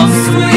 lost.